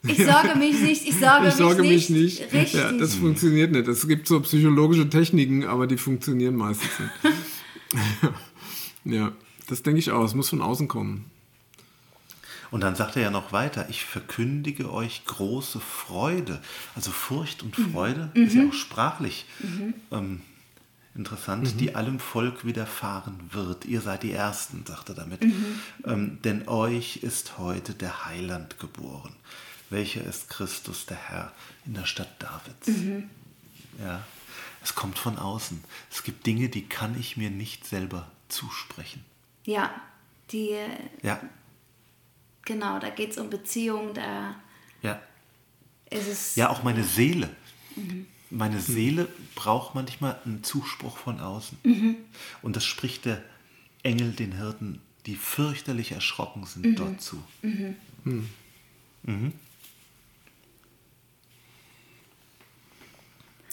Ich sorge mich nicht, ich sorge, Ich sorge mich, mich nicht. nicht. Richtig. Ja, das funktioniert nicht. Es gibt so psychologische Techniken, aber die funktionieren meistens nicht. ja, das denke ich auch. Es muss von außen kommen. Und dann sagt er ja noch weiter, ich verkündige euch große Freude. Also Furcht und Freude ist ja auch sprachlich ähm, interessant, die allem Volk widerfahren wird. Ihr seid die Ersten, sagt er damit. Ähm, denn euch ist heute der Heiland geboren. Welcher ist Christus, der Herr, in der Stadt Davids. Ja, es kommt von außen. Es gibt Dinge, die kann ich mir nicht selber zusprechen. Ja, die, Ja, genau, da geht es um Beziehungen, da ja. ist es. Ja, auch meine Seele. Meine Seele braucht manchmal einen Zuspruch von außen. Und das spricht der Engel den Hirten, die fürchterlich erschrocken sind, dort zu.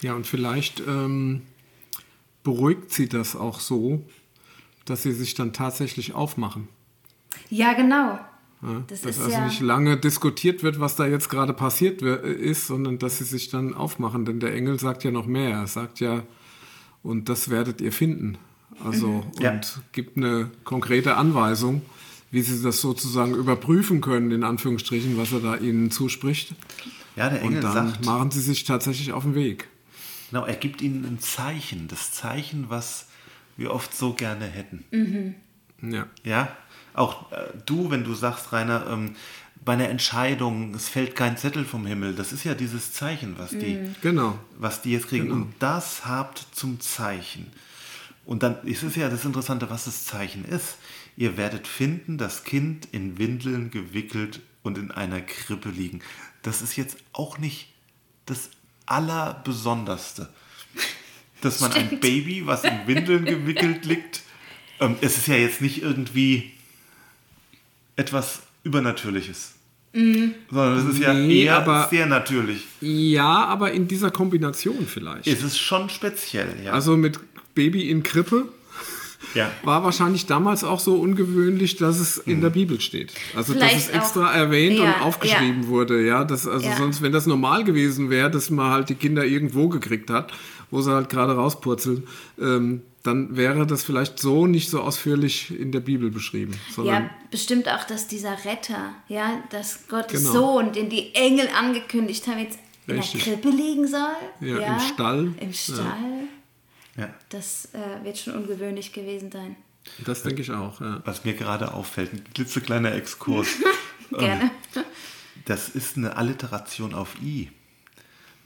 Ja, und vielleicht ähm, beruhigt sie das auch so, dass sie sich dann tatsächlich aufmachen. Ja, genau. Ja, Das dass ist also ja- nicht lange diskutiert wird, was da jetzt gerade passiert ist, sondern dass sie sich dann aufmachen. Denn der Engel sagt ja noch mehr. Er sagt ja, und das werdet ihr finden. Also Ja. und gibt eine konkrete Anweisung, wie sie das sozusagen überprüfen können, in Anführungsstrichen, was er da ihnen zuspricht. Ja, der Engel Und dann sagt, machen sie sich tatsächlich auf den Weg. genau, er gibt ihnen ein Zeichen, das Zeichen, was wir oft so gerne hätten. Ja. Ja, auch äh, du, wenn du sagst, Rainer, ähm, bei einer Entscheidung, es fällt kein Zettel vom Himmel, das ist ja dieses Zeichen, was die, Genau. was die jetzt kriegen. Genau. Und das habt zum Zeichen. Und dann ist es ja das Interessante, was das Zeichen ist. Ihr werdet finden, das Kind in Windeln gewickelt und in einer Krippe liegen. Das ist jetzt auch nicht das Allerbesonderste. Dass man ein Stimmt. Baby, was in Windeln gewickelt liegt, ähm, es ist ja jetzt nicht irgendwie etwas Übernatürliches. Sondern es ist ja Nee, eher aber- sehr natürlich. Ja, aber in dieser Kombination vielleicht. Es ist schon speziell, ja. Also mit Baby in Krippe ja. war wahrscheinlich damals auch so ungewöhnlich, dass es in der Bibel steht. Also dass Vielleicht es extra auch- erwähnt und ja, aufgeschrieben wurde. Ja, das, also Ja. sonst, wenn das normal gewesen wäre, dass man halt die Kinder irgendwo gekriegt hat, wo sie halt gerade rauspurzeln, ähm, dann wäre das vielleicht so nicht so ausführlich in der Bibel beschrieben. Ja, bestimmt auch, dass dieser Retter, ja, dass Gottes Genau. Sohn, den die Engel angekündigt haben, jetzt Richtig. in der Krippe liegen soll. Ja, im Stall. Im Stall. ja. Das äh, wird schon ungewöhnlich gewesen sein. das denke ich auch. Ja. Was mir gerade auffällt, ein klitzekleiner Exkurs. Gerne. Das ist eine Alliteration auf I.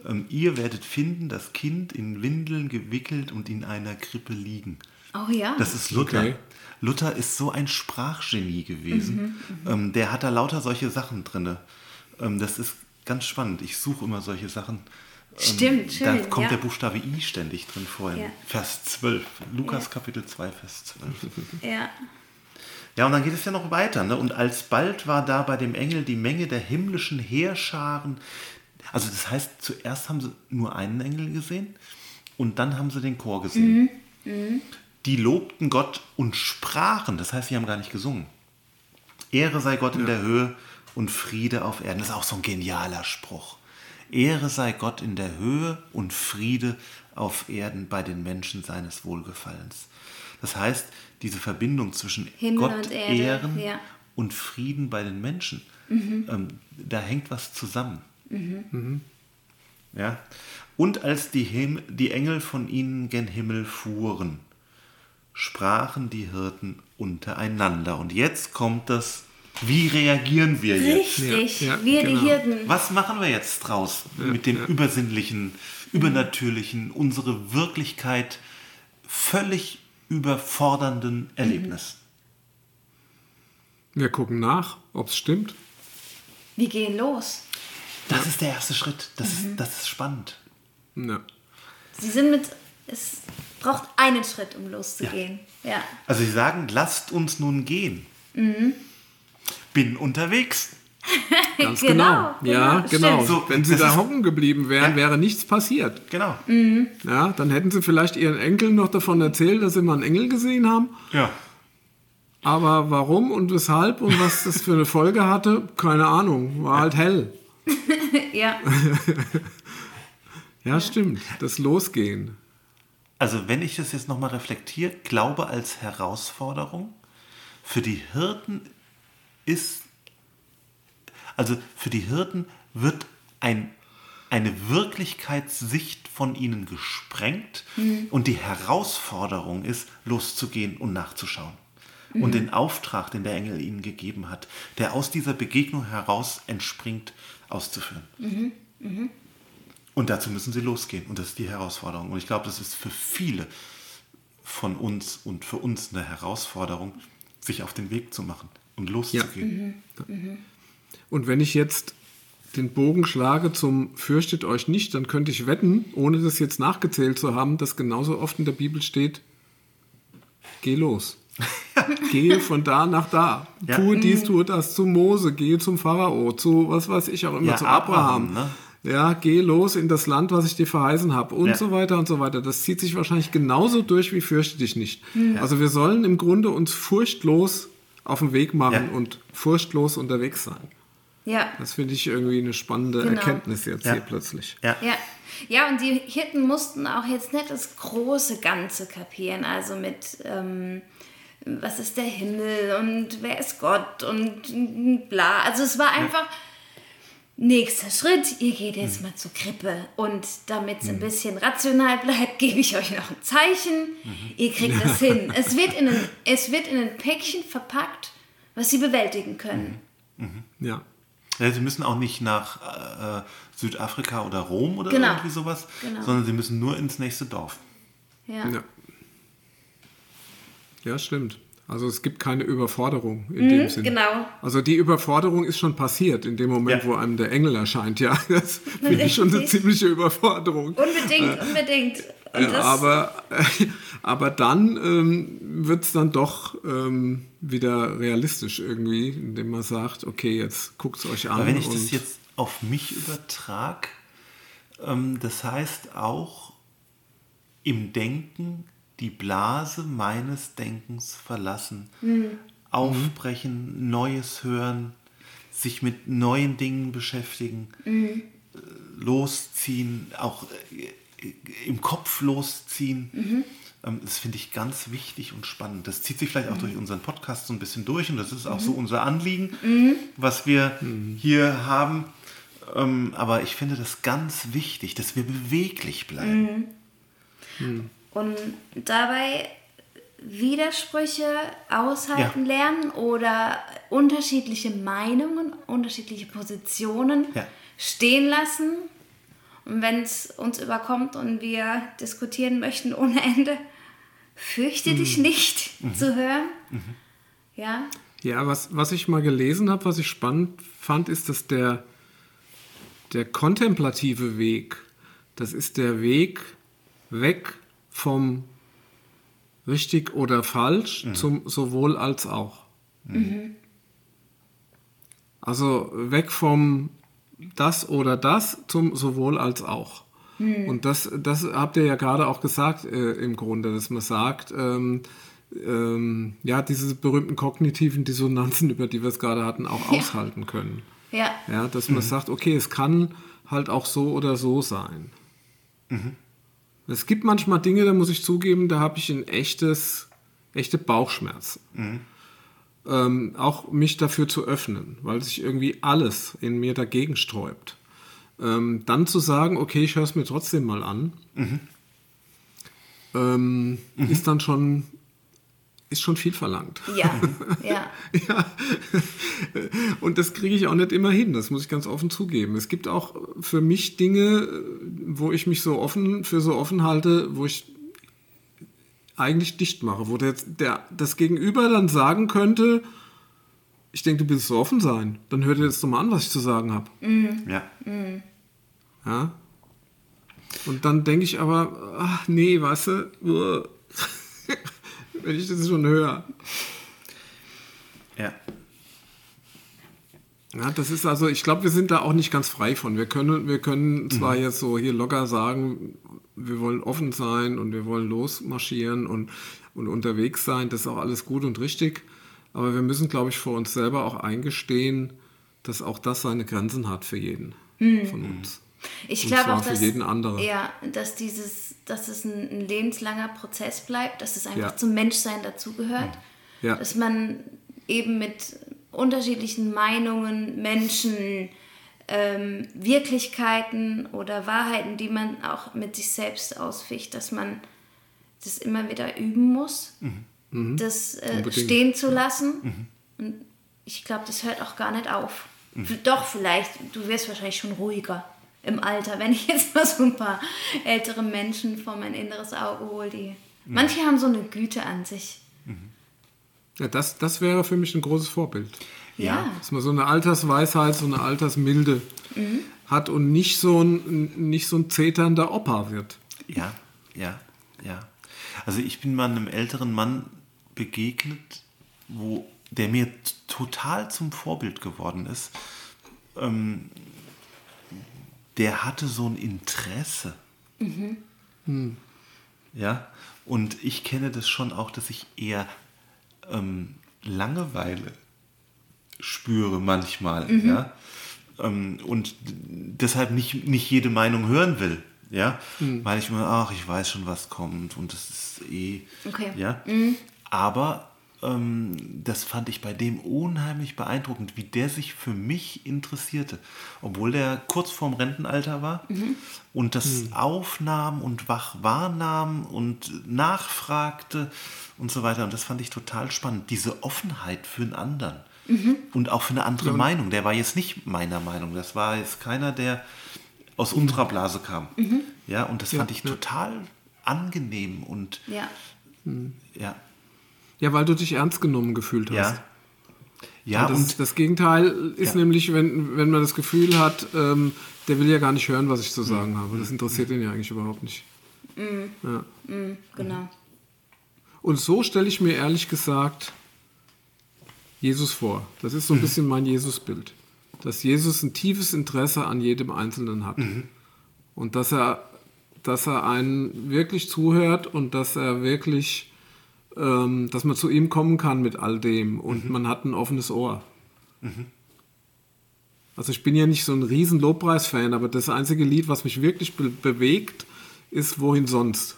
Ähm, ihr werdet finden, das Kind in Windeln gewickelt und in einer Krippe liegen. Oh ja. Das ist Luther. Okay. Luther ist so ein Sprachgenie gewesen. Mhm, ähm, der hat da lauter solche Sachen drin. Ähm, das ist ganz spannend. Ich suche immer solche Sachen. Ähm, Stimmt, schön. Da kommt ja. der Buchstabe I ständig drin vor. Ja. Vers 12. Lukas Ja. Kapitel 2, Vers 12. ja. Ja, und dann geht es ja noch weiter. Ne? Und alsbald war da bei dem Engel die Menge der himmlischen Heerscharen. Also das heißt, zuerst haben sie nur einen Engel gesehen und dann haben sie den Chor gesehen. die lobten Gott und sprachen, das heißt, sie haben gar nicht gesungen. Ehre sei Gott in der Höhe und Friede auf Erden. Das ist auch so ein genialer Spruch. Ehre sei Gott in der Höhe und Friede auf Erden bei den Menschen seines Wohlgefallens. Das heißt, diese Verbindung zwischen Himmel Gott und Erde, ehren ja. und Frieden bei den Menschen, ähm, da hängt was zusammen. Ja? Und als die, Him die Engel von ihnen gen Himmel fuhren, sprachen die Hirten untereinander. Und jetzt kommt das, wie reagieren wir jetzt? Richtig, Ja, ja, wir genau. die Hirten. Was machen wir jetzt draus mit dem übersinnlichen, übernatürlichen, unsere Wirklichkeit völlig überfordernden Erlebnis? Wir gucken nach, ob es stimmt. Wir gehen los. Das ist der erste Schritt. Das, ist, das ist spannend. Ja. Sie sind mit, es braucht einen Schritt, um loszugehen. Ja. Also sie sagen, lasst uns nun gehen. Mhm. Bin unterwegs. Ganz Genau, genau. Ja, genau, genau. So, Wenn sie da hocken geblieben wären, Ja. wäre nichts passiert. Genau. Ja, dann hätten sie vielleicht ihren Enkeln noch davon erzählt, dass sie mal einen Engel gesehen haben. Ja. Aber warum und weshalb und was das für eine Folge hatte, keine Ahnung. War halt hell. ja. Ja, stimmt. Das Losgehen. Also wenn ich das jetzt nochmal reflektiere, Glaube als Herausforderung, für die Hirten ist, also für die Hirten wird ein, eine Wirklichkeitssicht von ihnen gesprengt und die Herausforderung ist, loszugehen und nachzuschauen. Und den Auftrag, den der Engel ihnen gegeben hat, der aus dieser Begegnung heraus entspringt, auszuführen. Und dazu müssen sie losgehen. Und das ist die Herausforderung. Und ich glaube, das ist für viele von uns und für uns eine Herausforderung, sich auf den Weg zu machen und loszugehen. Und wenn ich jetzt den Bogen schlage zum Fürchtet euch nicht, dann könnte ich wetten, ohne das jetzt nachgezählt zu haben, dass genauso oft in der Bibel steht, geh los. Gehe von da nach da. Ja. Tue dies, tue das zu Mose, gehe zum Pharao, zu was weiß ich auch immer, Ja, zu Abraham, Abraham. ne? Ja, geh los in das Land, was ich dir verheißen habe und Ja. so weiter und so weiter. Das zieht sich wahrscheinlich genauso durch wie fürchte dich nicht. Also wir sollen im Grunde uns furchtlos auf den Weg machen Ja. und furchtlos unterwegs sein. Ja. Das finde ich irgendwie eine spannende Genau. Erkenntnis jetzt Ja. hier plötzlich. Ja. Ja. ja, und die Hirten mussten auch jetzt nicht das große Ganze kapieren, also mit ähm, was ist der Himmel und wer ist Gott und bla. Also es war einfach nächster Schritt, ihr geht jetzt mal zur Krippe und damit es ein bisschen rational bleibt, gebe ich euch noch ein Zeichen. Ihr kriegt es hin. Es wird, in ein, es wird in ein Päckchen verpackt, was sie bewältigen können. Ja. Ja, sie müssen auch nicht nach äh, Südafrika oder Rom oder Genau. irgendwie sowas, Genau. sondern sie müssen nur ins nächste Dorf. Ja. Ja. Ja, stimmt. Also es gibt keine Überforderung in dem Sinne. genau. Also die Überforderung ist schon passiert in dem Moment, Ja. wo einem der Engel erscheint. Ja, das finde ich schon eine ziemliche Überforderung. Unbedingt, unbedingt. Und Ja, das- aber, aber dann ähm, wird es dann doch ähm, wieder realistisch irgendwie, indem man sagt, okay, jetzt guckt es euch an. Aber wenn ich und das jetzt auf mich übertrage, ähm, das heißt auch im Denken die Blase meines Denkens verlassen, aufbrechen, Neues hören, sich mit neuen Dingen beschäftigen, äh, losziehen, auch äh, im Kopf losziehen. Ähm, Das finde ich ganz wichtig und spannend. Das zieht sich vielleicht auch durch unseren Podcast so ein bisschen durch und das ist auch so unser Anliegen, was wir hier haben. Ähm, Aber ich finde das ganz wichtig, dass wir beweglich bleiben. Und dabei Widersprüche aushalten lernen oder unterschiedliche Meinungen, unterschiedliche Positionen Ja. stehen lassen. Und wenn es uns überkommt und wir diskutieren möchten ohne Ende, fürchte dich nicht zu hören. Ja, Ja, was, was ich mal gelesen habe, was ich spannend fand, ist, dass der, der kontemplative Weg, das ist der Weg weg vom richtig oder falsch zum sowohl als auch. Also weg vom das oder das zum sowohl als auch. Und das, das habt ihr ja gerade auch gesagt äh, im Grunde, dass man sagt, ähm, ähm, ja, diese berühmten kognitiven Dissonanzen, über die wir es gerade hatten, auch Ja. aushalten können. Ja. Ja, dass man sagt, okay, es kann halt auch so oder so sein. Es gibt manchmal Dinge, da muss ich zugeben, da habe ich ein echtes, echte Bauchschmerzen. Ähm, auch mich dafür zu öffnen, weil sich irgendwie alles in mir dagegen sträubt. Ähm, dann zu sagen, okay, ich höre es mir trotzdem mal an, ähm, ist dann schon, ist schon viel verlangt. Ja, ja. Ja, und das kriege ich auch nicht immer hin, das muss ich ganz offen zugeben. Es gibt auch für mich Dinge, wo ich mich so offen für so offen halte, wo ich eigentlich dicht mache, wo der, der, das Gegenüber dann sagen könnte, ich denke, du willst so offen sein, dann hör dir jetzt doch mal an, was ich zu sagen habe. Ja. Ja? Und dann denke ich aber, ach nee, weißt du. wenn ich das schon höre. Ja. Ja, das ist also, ich glaube, wir sind da auch nicht ganz frei von. Wir können, wir können zwar jetzt so hier locker sagen, wir wollen offen sein und wir wollen losmarschieren und, und unterwegs sein, das ist auch alles gut und richtig. Aber wir müssen, glaube ich, vor uns selber auch eingestehen, dass auch das seine Grenzen hat für jeden von uns. Ich glaube auch, für dass, jeden anderen. Ja, dass, dieses, dass es ein, ein lebenslanger Prozess bleibt, dass es einfach Ja. zum Menschsein dazugehört. Ja. Dass man eben mit unterschiedlichen Meinungen, Menschen, ähm, Wirklichkeiten oder Wahrheiten, die man auch mit sich selbst ausficht, dass man das immer wieder üben muss, das äh, Mhm. Unbedingt. stehen zu lassen. Und ich glaube, das hört auch gar nicht auf. Mhm. Doch, vielleicht, du wirst wahrscheinlich schon ruhiger im Alter, wenn ich jetzt mal so ein paar ältere Menschen vor mein inneres Auge hole, die. Manche haben so eine Güte an sich. Ja, das, das wäre für mich ein großes Vorbild. Ja. Dass man so eine Altersweisheit, so eine Altersmilde hat und nicht so ein, nicht so ein zeternder Opa wird. Ja, ja, ja. Also ich bin mal einem älteren Mann begegnet, wo der mir total zum Vorbild geworden ist. Ähm, der hatte so ein Interesse. Ja, und ich kenne das schon auch, dass ich eher ähm, Langeweile spüre manchmal, ja. Ähm, und deshalb nicht, nicht jede Meinung hören will, ja. Weil ich mir, ach, ich weiß schon, was kommt und das ist eh, Okay. ja. Aber ähm, das fand ich bei dem unheimlich beeindruckend, wie der sich für mich interessierte, obwohl der kurz vorm Rentenalter war und das aufnahm und wach wahrnahm und nachfragte und so weiter. Und das fand ich total spannend, diese Offenheit für einen anderen und auch für eine andere Meinung. Der war jetzt nicht meiner Meinung, das war jetzt keiner, der aus unserer Blase kam. Ja, und das fand ich total angenehm und Ja. ja. Ja, weil du dich ernst genommen gefühlt hast. Ja. Ja, das, und das Gegenteil ist Ja. nämlich, wenn, wenn man das Gefühl hat, ähm, der will ja gar nicht hören, was ich zu sagen habe. Das interessiert ihn ja eigentlich überhaupt nicht. Ja. Genau. Und so stelle ich mir ehrlich gesagt Jesus vor. Das ist so ein bisschen mein Jesusbild. Dass Jesus ein tiefes Interesse an jedem Einzelnen hat. Und dass er, dass er einen wirklich zuhört und dass er wirklich, ähm, dass man zu ihm kommen kann mit all dem und man hat ein offenes Ohr. Also ich bin ja nicht so ein riesen Lobpreis-Fan, aber das einzige Lied, was mich wirklich be bewegt, ist Wohin sonst.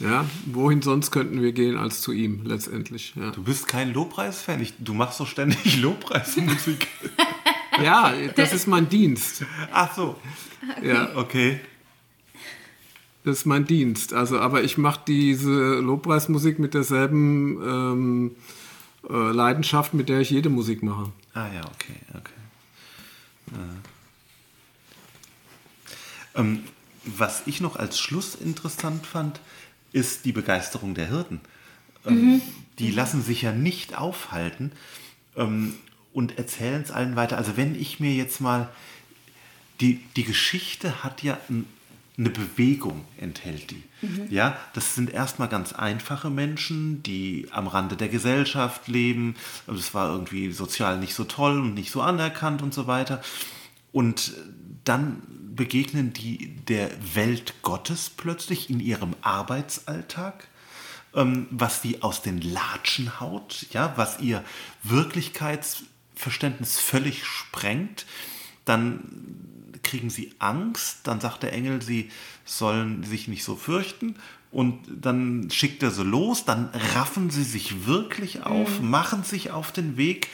Ja, wohin sonst könnten wir gehen als zu ihm letztendlich. Ja, du bist kein Lobpreis-Fan. Ich- Du machst doch ständig Lobpreismusik. ja das ist mein Dienst. Ach so. Ja, Okay. Das ist mein Dienst. Also, aber ich mache diese Lobpreismusik mit derselben ähm, äh, Leidenschaft, mit der ich jede Musik mache. Ah ja, okay, okay. Ähm, was ich noch als Schluss interessant fand, ist die Begeisterung der Hirten. Ähm, Die lassen sich ja nicht aufhalten ähm, und erzählen es allen weiter. Also wenn ich mir jetzt mal, die, die Geschichte hat ja ein, eine Bewegung, enthält die. Ja, das sind erstmal ganz einfache Menschen, die am Rande der Gesellschaft leben. Das war irgendwie sozial nicht so toll und nicht so anerkannt und so weiter. Und dann begegnen die der Welt Gottes plötzlich in ihrem Arbeitsalltag, ähm, was die aus den Latschen haut, ja, was ihr Wirklichkeitsverständnis völlig sprengt. Dann kriegen sie Angst, dann sagt der Engel, sie sollen sich nicht so fürchten und dann schickt er sie los, dann raffen sie sich wirklich auf, mhm. machen sich auf den Weg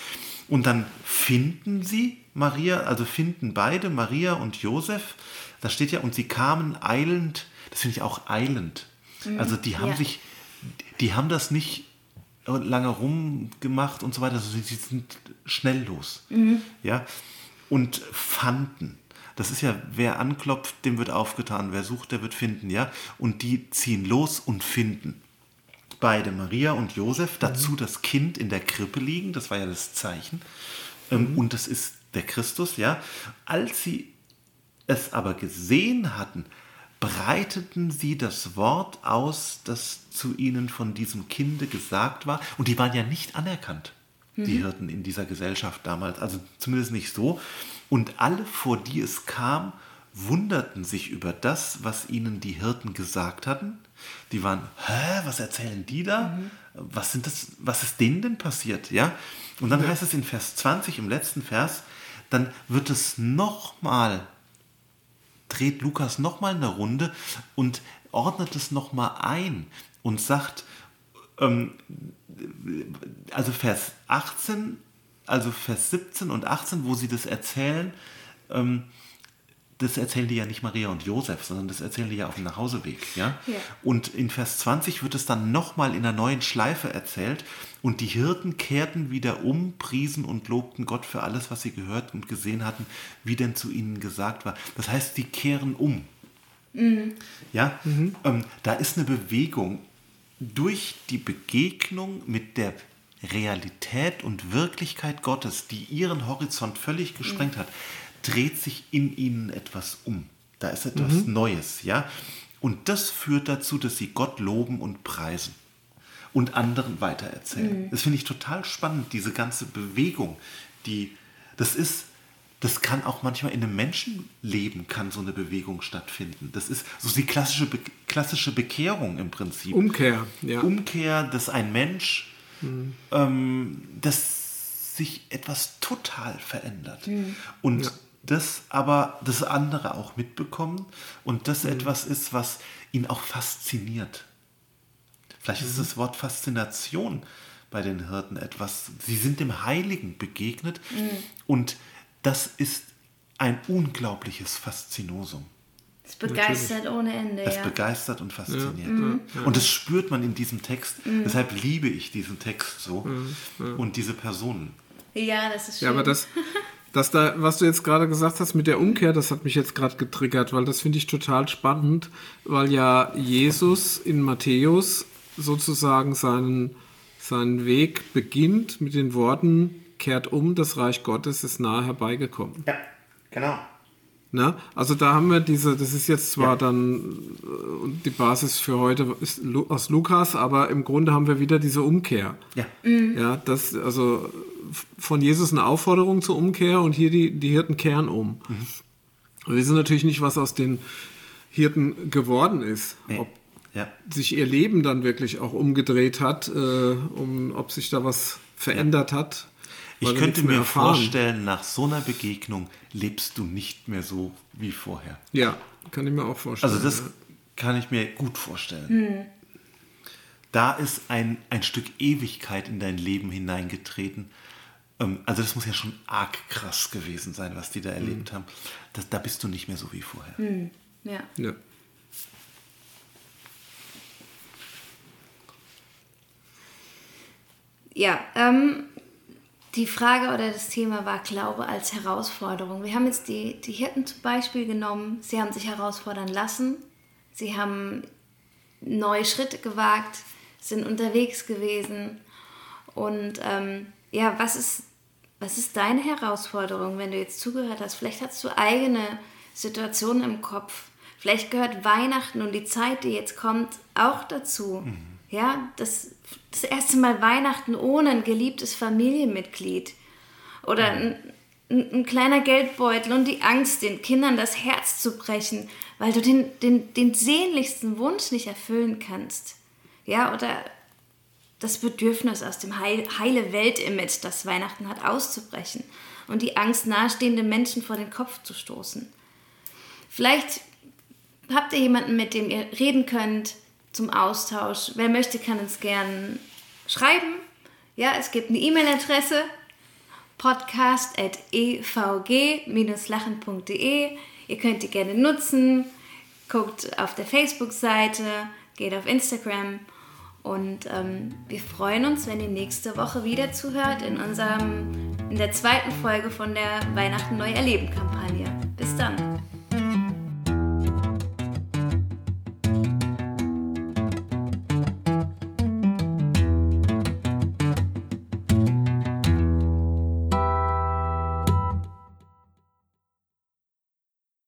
und dann finden sie Maria, also finden beide, Maria und Josef, da steht ja, und sie kamen eilend, das finde ich auch eilend. Mhm. Also die haben ja. sich, die haben das nicht lange rumgemacht und so weiter, also sie sind schnell los. Mhm. Ja, und fanden. Das ist ja, wer anklopft, dem wird aufgetan, wer sucht, der wird finden, ja. Und die ziehen los und finden. Beide, Maria und Josef, dazu mhm. das Kind in der Krippe liegen, das war ja das Zeichen. Ähm, mhm. Und das ist der Christus, ja. Als sie es aber gesehen hatten, breiteten sie das Wort aus, das zu ihnen von diesem Kinde gesagt war. Und die waren ja nicht anerkannt, mhm. die Hirten in dieser Gesellschaft damals. Also zumindest nicht so. Und alle, vor die es kam, wunderten sich über das, was ihnen die Hirten gesagt hatten. Die waren, hä, was erzählen die da? Mhm. Was, sind das, was ist denen denn passiert? Ja? Und dann ja. heißt es in Vers 20, im letzten Vers, dann wird es nochmal, dreht Lukas nochmal eine Runde und ordnet es nochmal ein und sagt, ähm, also Vers 18 also Vers 17 und 18, wo sie das erzählen, ähm, das erzählen die ja nicht Maria und Josef, sondern das erzählen die ja auf dem Nachhauseweg. Ja? ja. Und in Vers 20 wird es dann nochmal in einer neuen Schleife erzählt. Und die Hirten kehrten wieder um, priesen und lobten Gott für alles, was sie gehört und gesehen hatten, wie denn zu ihnen gesagt war. Das heißt, die kehren um. Mhm. Ja, mhm. Ähm, da ist eine Bewegung durch die Begegnung mit der Realität und Wirklichkeit Gottes, die ihren Horizont völlig gesprengt mhm. hat, dreht sich in ihnen etwas um. Da ist etwas mhm. Neues, ja. Und das führt dazu, dass sie Gott loben und preisen und anderen weitererzählen. Mhm. Das finde ich total spannend, diese ganze Bewegung, die das ist, das kann auch manchmal in einem Menschenleben kann so eine Bewegung stattfinden. Das ist so die klassische, klassische Bekehrung im Prinzip. Umkehr, ja. Umkehr, dass ein Mensch mhm. ähm, dass sich etwas total verändert. Mhm. Und ja. das aber das andere auch mitbekommen und das mhm. etwas ist, was ihn auch fasziniert. Vielleicht ist mhm. das Wort Faszination bei den Hirten etwas. Sie sind dem Heiligen begegnet mhm. und das ist ein unglaubliches Faszinosum. Es begeistert Natürlich. ohne Ende. Es ja. begeistert und fasziniert. Ja. Mhm. Und das spürt man in diesem Text. Mhm. Deshalb liebe ich diesen Text so mhm. und diese Personen. Ja, das ist schön. Ja, aber das, das da, was du jetzt gerade gesagt hast mit der Umkehr, das hat mich jetzt gerade getriggert, weil das finde ich total spannend, weil ja Jesus in Matthäus sozusagen seinen, seinen Weg beginnt mit den Worten, kehrt um, das Reich Gottes ist nahe herbeigekommen. Ja, genau. Ne? Also da haben wir diese, das ist jetzt zwar ja. dann äh, die Basis für heute ist aus Lukas, aber im Grunde haben wir wieder diese Umkehr. Ja. Mhm. Ja, das, also von Jesus eine Aufforderung zur Umkehr und hier die, die Hirten kehren um. Mhm. Wir wissen natürlich nicht, was aus den Hirten geworden ist. Nee. Ob ja. sich ihr Leben dann wirklich auch umgedreht hat, äh, um, ob sich da was verändert ja. hat. Ich könnte mir erfahren. vorstellen, nach so einer Begegnung lebst du nicht mehr so wie vorher. Ja, kann ich mir auch vorstellen. Also das ja. kann ich mir gut vorstellen. Hm. Da ist ein, ein Stück Ewigkeit in dein Leben hineingetreten. Ähm, also das muss ja schon arg krass gewesen sein, was die da erlebt hm. haben. Das, da bist du nicht mehr so wie vorher. Hm. Ja. ja. Ja, ähm, die Frage oder das Thema war Glaube als Herausforderung. Wir haben jetzt die, die Hirten zum Beispiel genommen. Sie haben sich herausfordern lassen. Sie haben neue Schritte gewagt, sind unterwegs gewesen. Und ähm, ja, was ist, was ist deine Herausforderung, wenn du jetzt zugehört hast? Vielleicht hast du eigene Situationen im Kopf. Vielleicht gehört Weihnachten und die Zeit, die jetzt kommt, auch dazu. Mhm ja, das, das erste Mal Weihnachten ohne ein geliebtes Familienmitglied. Oder ein, ein, ein, kleiner Geldbeutel und die Angst, den Kindern das Herz zu brechen, weil du den, den, den sehnlichsten Wunsch nicht erfüllen kannst. Ja, oder das Bedürfnis aus dem Heil, heile Welt-Image, das Weihnachten hat, auszubrechen und die Angst, nahestehende Menschen vor den Kopf zu stoßen. Vielleicht habt ihr jemanden, mit dem ihr reden könnt zum Austausch. Wer möchte, kann uns gern schreiben. Ja, es gibt eine E-Mail-Adresse podcast.evg-lachen.de. Ihr könnt die gerne nutzen. Guckt auf der Facebook-Seite, geht auf Instagram und ähm, wir freuen uns, wenn ihr nächste Woche wieder zuhört in unserem in der zweiten Folge von der Weihnachten neu erleben Kampagne. Bis dann.